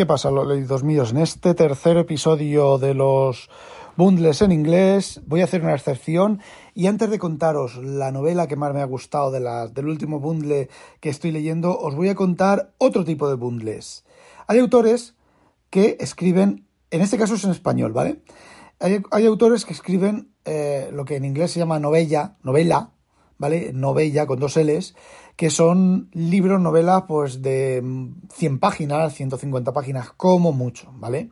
¿Qué pasa, leídos míos? En este tercer episodio de los bundles en inglés voy a hacer una excepción y antes de contaros la novela que más me ha gustado de del último bundle que estoy leyendo, os voy a contar otro tipo de bundles. Hay autores que escriben, en este caso es en español, ¿vale? Hay, autores que escriben eh, lo que en inglés se llama novella, novela, ¿vale? Novella con dos L's, que son libros, novelas, pues de 100 páginas, 150 páginas, como mucho, ¿vale?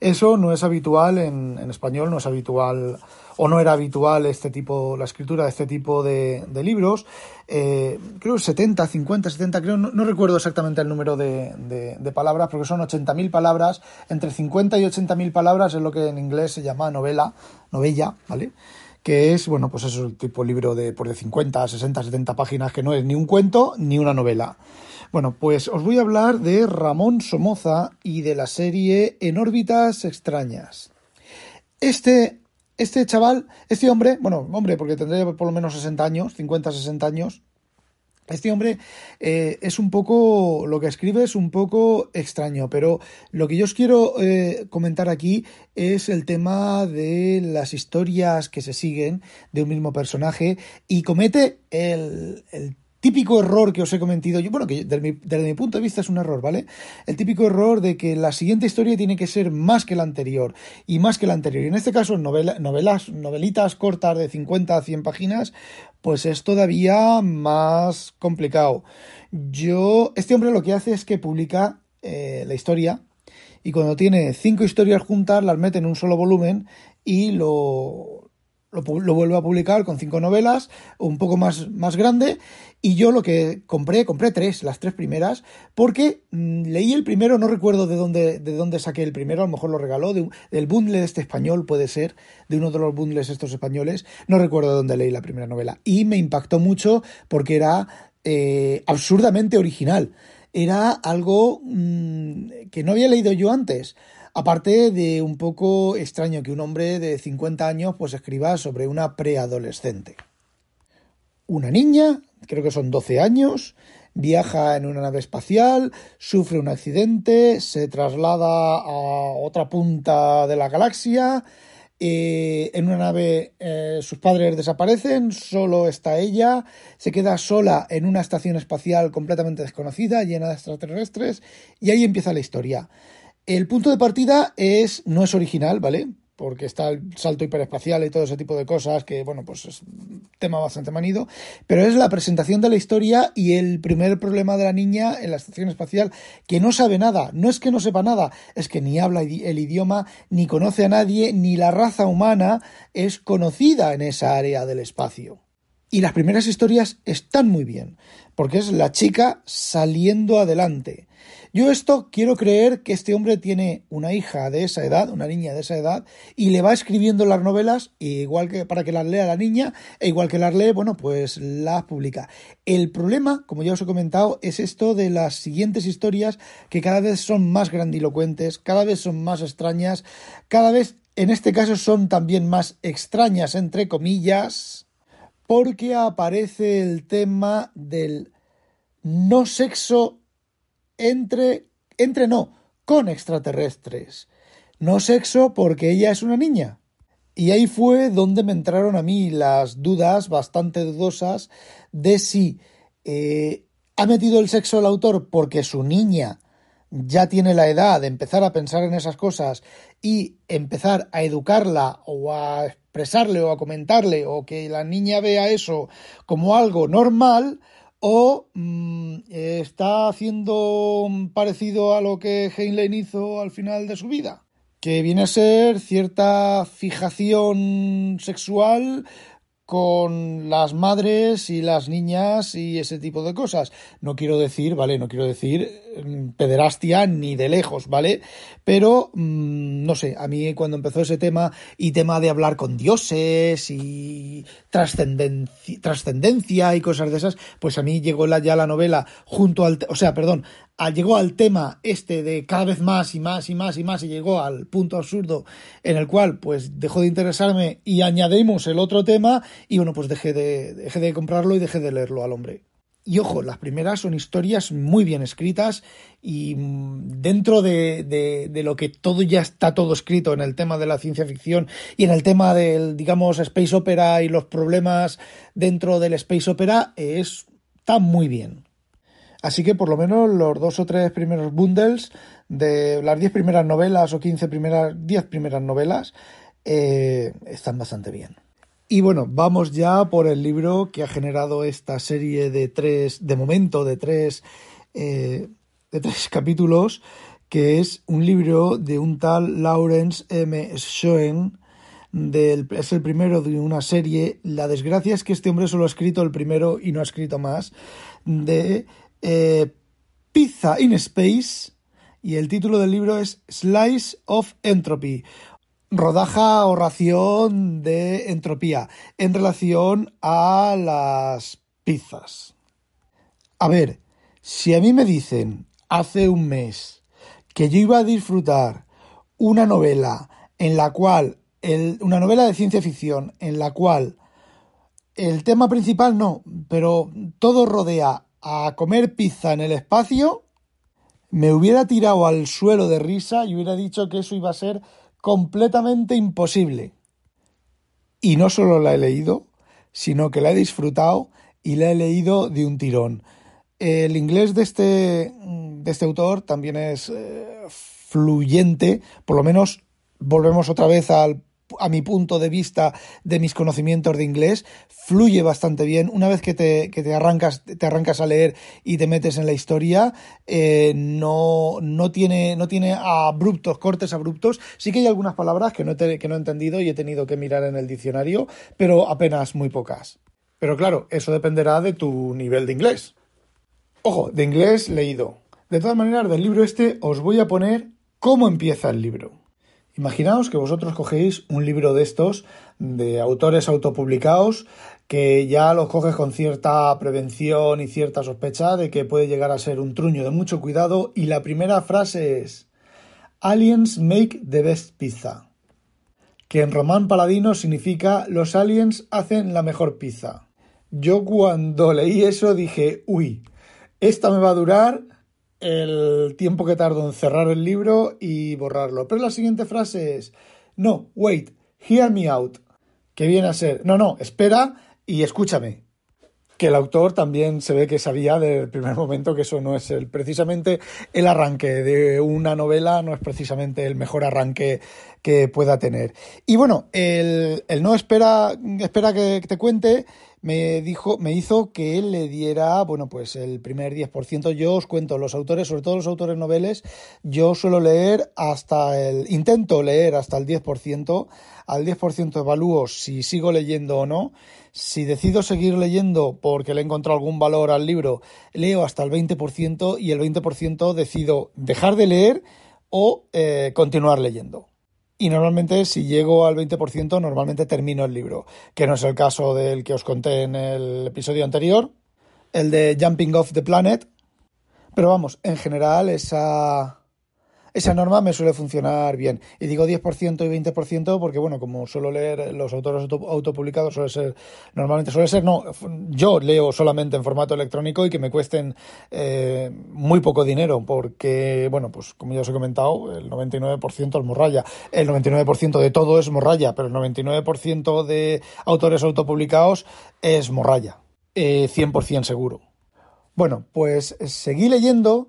Eso no es habitual en, español, no es habitual o no era habitual este tipo, la escritura de este tipo de, libros. Eh, creo 70, 50, 70, creo, no, recuerdo exactamente el número de, de palabras, porque son 80.000 palabras, entre 50 y 80.000 palabras es lo que en inglés se llama novela, novella, ¿vale? Que es, bueno, pues eso es el tipo libro de, por pues de 50, 60, 70 páginas, que no es ni un cuento ni una novela. Bueno, pues os voy a hablar de Ramón Somoza y de la serie En órbitas extrañas. Este, este chaval, este hombre, bueno, hombre, porque tendría por lo menos 60 años, 50, 60 años, este hombre eh, es un poco, lo que escribe es un poco extraño, pero lo que yo os quiero eh, comentar aquí es el tema de las historias que se siguen de un mismo personaje y comete el, el típico error que os he comentado yo, bueno, que desde mi, punto de vista es un error, ¿vale? El típico error de que la siguiente historia tiene que ser más que la anterior y más que la anterior. Y en este caso, novelas, novelitas cortas de 50 a 100 páginas, pues es todavía más complicado. Yo, este hombre lo que hace es que publica eh, la historia y cuando tiene cinco historias juntas las mete en un solo volumen y lo, lo, vuelve a publicar con cinco novelas, un poco más, más grande, y yo lo que compré, compré tres, las tres primeras, porque mm, leí el primero, no recuerdo de dónde, de dónde saqué el primero, a lo mejor lo regaló, de, del bundle de este español, puede ser, de uno de los bundles estos españoles, no recuerdo de dónde leí la primera novela, y me impactó mucho porque era eh, absurdamente original, era algo mm, que no había leído yo antes. Aparte de un poco extraño que un hombre de 50 años pues escriba sobre una preadolescente. Una niña, creo que son 12 años, viaja en una nave espacial, sufre un accidente, se traslada a otra punta de la galaxia, eh, en una nave eh, sus padres desaparecen, solo está ella, se queda sola en una estación espacial completamente desconocida, llena de extraterrestres, y ahí empieza la historia. El punto de partida es, no es original, ¿vale? Porque está el salto hiperespacial y todo ese tipo de cosas, que bueno, pues es un tema bastante manido, pero es la presentación de la historia y el primer problema de la niña en la estación espacial, que no sabe nada, no es que no sepa nada, es que ni habla el idioma, ni conoce a nadie, ni la raza humana es conocida en esa área del espacio. Y las primeras historias están muy bien, porque es la chica saliendo adelante. Yo esto quiero creer que este hombre tiene una hija de esa edad, una niña de esa edad, y le va escribiendo las novelas, igual que para que las lea la niña, e igual que las lee, bueno, pues las publica. El problema, como ya os he comentado, es esto de las siguientes historias que cada vez son más grandilocuentes, cada vez son más extrañas, cada vez, en este caso, son también más extrañas, entre comillas, porque aparece el tema del no sexo entre, entre no, con extraterrestres. No sexo porque ella es una niña. Y ahí fue donde me entraron a mí las dudas bastante dudosas de si eh, ha metido el sexo el autor porque su niña ya tiene la edad de empezar a pensar en esas cosas y empezar a educarla o a expresarle o a comentarle o que la niña vea eso como algo normal o mm, está haciendo parecido a lo que Heinlein hizo al final de su vida, que viene a ser cierta fijación sexual con las madres y las niñas y ese tipo de cosas. No quiero decir, ¿vale? No quiero decir mm, pederastia ni de lejos, ¿vale? Pero, mm, no sé, a mí cuando empezó ese tema y tema de hablar con dioses y trascendencia y cosas de esas, pues a mí llegó ya la novela junto al, o sea, perdón, llegó al tema este de cada vez más y más y más y más y llegó al punto absurdo en el cual pues dejó de interesarme y añadimos el otro tema y bueno pues dejé de, dejé de comprarlo y dejé de leerlo al hombre. Y ojo, las primeras son historias muy bien escritas y mm, dentro de, de, lo que todo ya está todo escrito en el tema de la ciencia ficción y en el tema del, digamos, space opera y los problemas dentro del space opera, es, está muy bien. Así que por lo menos los dos o tres primeros bundles de las diez primeras novelas o quince primeras, diez primeras novelas eh, están bastante bien. Y bueno, vamos ya por el libro que ha generado esta serie de tres, de momento, de tres, eh, de tres capítulos, que es un libro de un tal Lawrence M. Schoen, es el primero de una serie. La desgracia es que este hombre solo ha escrito el primero y no ha escrito más, de eh, Pizza in Space, y el título del libro es Slice of Entropy, rodaja o ración de entropía en relación a las pizzas. A ver, si a mí me dicen hace un mes que yo iba a disfrutar una novela en la cual, una novela de ciencia ficción en la cual el tema principal no, pero todo rodea a comer pizza en el espacio, me hubiera tirado al suelo de risa y hubiera dicho que eso iba a ser completamente imposible. Y no solo la he leído, sino que la he disfrutado y la he leído de un tirón. El inglés de este, de este autor también es eh, fluyente, por lo menos volvemos otra vez al a mi punto de vista de mis conocimientos de inglés, fluye bastante bien. Una vez que te, arrancas, te arrancas a leer y te metes en la historia, eh, no, no, tiene, no tiene abruptos, cortes abruptos. Sí que hay algunas palabras que no, que no he entendido y he tenido que mirar en el diccionario, pero apenas muy pocas. Pero claro, eso dependerá de tu nivel de inglés. Ojo, de inglés leído. De todas maneras, del libro este os voy a poner cómo empieza el libro. Imaginaos que vosotros cogéis un libro de estos, de autores autopublicados, que ya los coges con cierta prevención y cierta sospecha de que puede llegar a ser un truño de mucho cuidado, y la primera frase es Aliens make the best pizza, que en román paladino significa los aliens hacen la mejor pizza. Yo cuando leí eso dije, uy, esta me va a durar el tiempo que tardo en cerrar el libro y borrarlo. Pero la siguiente frase es, no, wait, hear me out, que viene a ser, no, no, espera y escúchame. Que el autor también se ve que sabía desde el primer momento que eso no es el, precisamente el arranque de una novela, no es precisamente el mejor arranque que pueda tener. Y bueno, el, el no espera, espera que te cuente me dijo, me hizo que él le diera, bueno, pues el primer 10%. Yo os cuento, los autores, sobre todo los autores noveles, yo suelo leer hasta el, intento leer hasta el 10%, al 10% evalúo si sigo leyendo o no. Si decido seguir leyendo porque le he encontrado algún valor al libro, leo hasta el 20% y el 20% decido dejar de leer o eh, continuar leyendo y normalmente si llego al 20% normalmente termino el libro, que no es el caso del que os conté en el episodio anterior, el de Jumping Off the Planet, pero vamos, en general esa esa norma me suele funcionar bien. Y digo 10% y 20% porque, bueno, como suelo leer los autores autopublicados, suele ser, normalmente suele ser, no, yo leo solamente en formato electrónico y que me cuesten eh, muy poco dinero porque, bueno, pues como ya os he comentado, el 99% es morralla. El 99% de todo es morralla, pero el 99% de autores autopublicados es morralla. Eh, 100% seguro. Bueno, pues seguí leyendo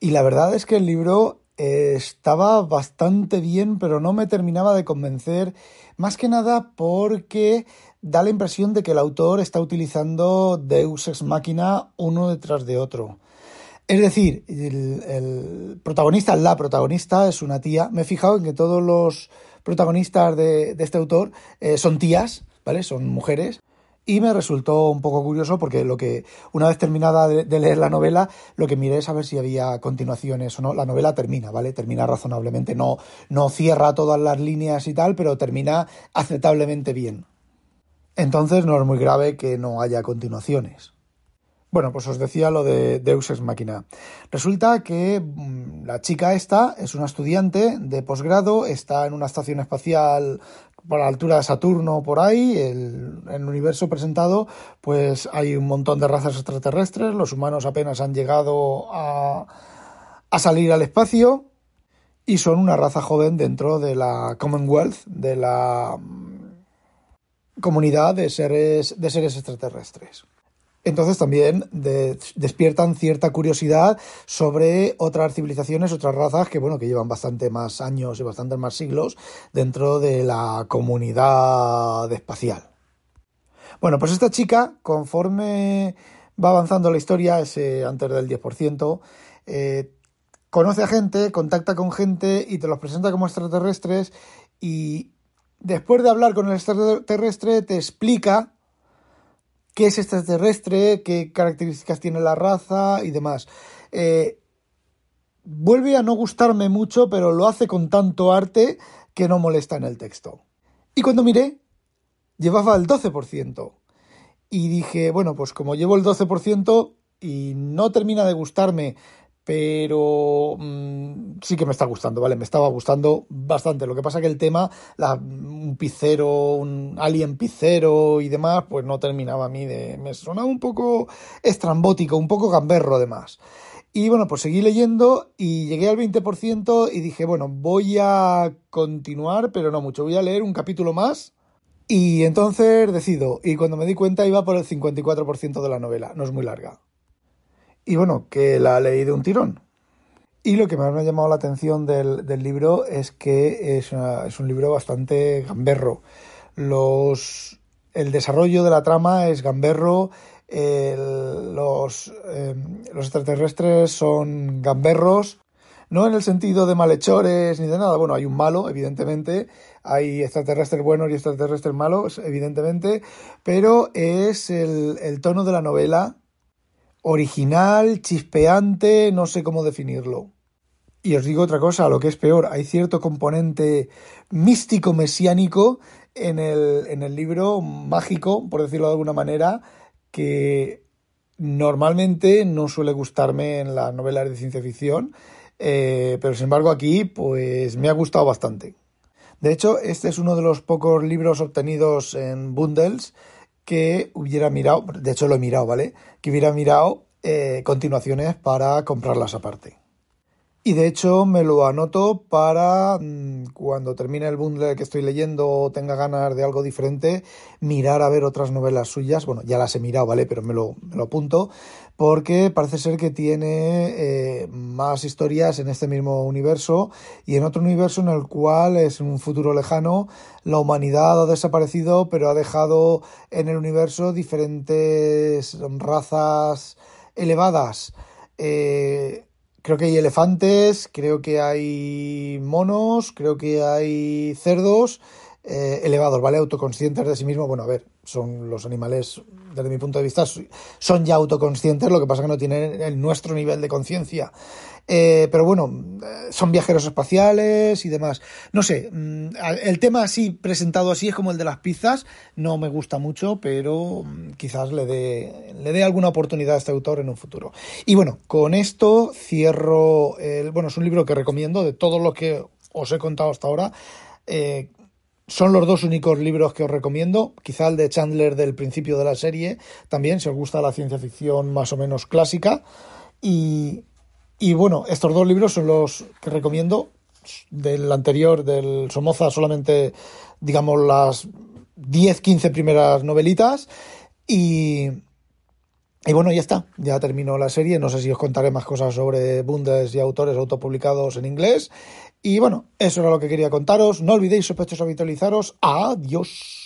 y la verdad es que el libro estaba bastante bien, pero no me terminaba de convencer, más que nada porque da la impresión de que el autor está utilizando Deus ex machina uno detrás de otro. Es decir, el, protagonista, la protagonista es una tía. Me he fijado en que todos los protagonistas de, este autor eh, son tías, ¿vale? Son mujeres. Y me resultó un poco curioso porque lo que, una vez terminada de, leer la novela, lo que miré es a ver si había continuaciones o no. La novela termina, ¿vale? Termina razonablemente. No, no cierra todas las líneas y tal, pero termina aceptablemente bien. Entonces no es muy grave que no haya continuaciones. Bueno, pues os decía lo de Deus Ex Machina. Resulta que mm, la chica esta es una estudiante de posgrado, está en una estación espacial por la altura de Saturno por ahí, el, el, universo presentado, pues hay un montón de razas extraterrestres, los humanos apenas han llegado a, a salir al espacio y son una raza joven dentro de la Commonwealth, de la mm, comunidad de seres, de seres extraterrestres. Entonces también de, despiertan cierta curiosidad sobre otras civilizaciones, otras razas que bueno que llevan bastante más años y bastante más siglos dentro de la comunidad espacial. Bueno, pues esta chica, conforme va avanzando la historia, ese antes del 10%, eh, conoce a gente, contacta con gente y te los presenta como extraterrestres y después de hablar con el extraterrestre te explica qué es extraterrestre, qué características tiene la raza y demás. Eh, vuelve a no gustarme mucho, pero lo hace con tanto arte que no molesta en el texto. Y cuando miré, llevaba el 12%. Y dije, bueno, pues como llevo el 12% y no termina de gustarme pero mmm, sí que me está gustando, ¿vale? Me estaba gustando bastante. Lo que pasa que el tema, la, un picero, un alien picero y demás, pues no terminaba a mí de... Me sonaba un poco estrambótico, un poco gamberro además. Y bueno, pues seguí leyendo y llegué al 20% y dije, bueno, voy a continuar, pero no mucho, voy a leer un capítulo más. Y entonces decido, y cuando me di cuenta iba por el 54% de la novela, no es muy larga. Y bueno, que la leí de un tirón. Y lo que más me ha llamado la atención del, del libro es que es, es, un libro bastante gamberro. Los, el desarrollo de la trama es gamberro, los, eh, los extraterrestres son gamberros, no en el sentido de malhechores ni de nada. Bueno, hay un malo, evidentemente, hay extraterrestres buenos y extraterrestres malos, evidentemente, pero es el, el tono de la novela original, chispeante, no sé cómo definirlo. Y os digo otra cosa, lo que es peor, hay cierto componente místico mesiánico en el, en el libro, mágico, por decirlo de alguna manera, que normalmente no suele gustarme en las novelas de ciencia ficción, eh, pero sin embargo aquí pues me ha gustado bastante. De hecho, este es uno de los pocos libros obtenidos en bundles que hubiera mirado, de hecho lo he mirado, ¿vale? Que hubiera mirado eh, continuaciones para comprarlas aparte. Y de hecho me lo anoto para mm, cuando termine el bundle que estoy leyendo o tenga ganas de algo diferente, mirar a ver otras novelas suyas. Bueno, ya las he mirado, ¿vale? Pero me lo, me lo apunto porque parece ser que tiene eh, más historias en este mismo universo y en otro universo en el cual es un futuro lejano la humanidad ha desaparecido pero ha dejado en el universo diferentes razas elevadas. Eh, creo que hay elefantes, creo que hay monos, creo que hay cerdos eh, elevados, ¿vale? Autoconscientes de sí mismos. Bueno, a ver, son los animales, desde mi punto de vista, son ya autoconscientes, lo que pasa que no tienen el nuestro nivel de conciencia. Eh, pero bueno, eh, son viajeros espaciales y demás. No sé, mm, el tema así, presentado así, es como el de las pizzas. No me gusta mucho, pero mm, quizás le dé, le dé alguna oportunidad a este autor en un futuro. Y bueno, con esto cierro. El, bueno, es un libro que recomiendo de todo lo que os he contado hasta ahora. Son los dos únicos libros que os recomiendo. Quizá el de Chandler del principio de la serie, también, si os gusta la ciencia ficción más o menos clásica. Y, y bueno, estos dos libros son los que recomiendo. Del anterior, del Somoza, solamente, digamos, las 10, 15 primeras novelitas. Y, y bueno, ya está, ya terminó la serie. No sé si os contaré más cosas sobre bundes y autores autopublicados en inglés. Y bueno, eso era lo que quería contaros. No olvidéis, sospechosos, habitualizaros. Adiós.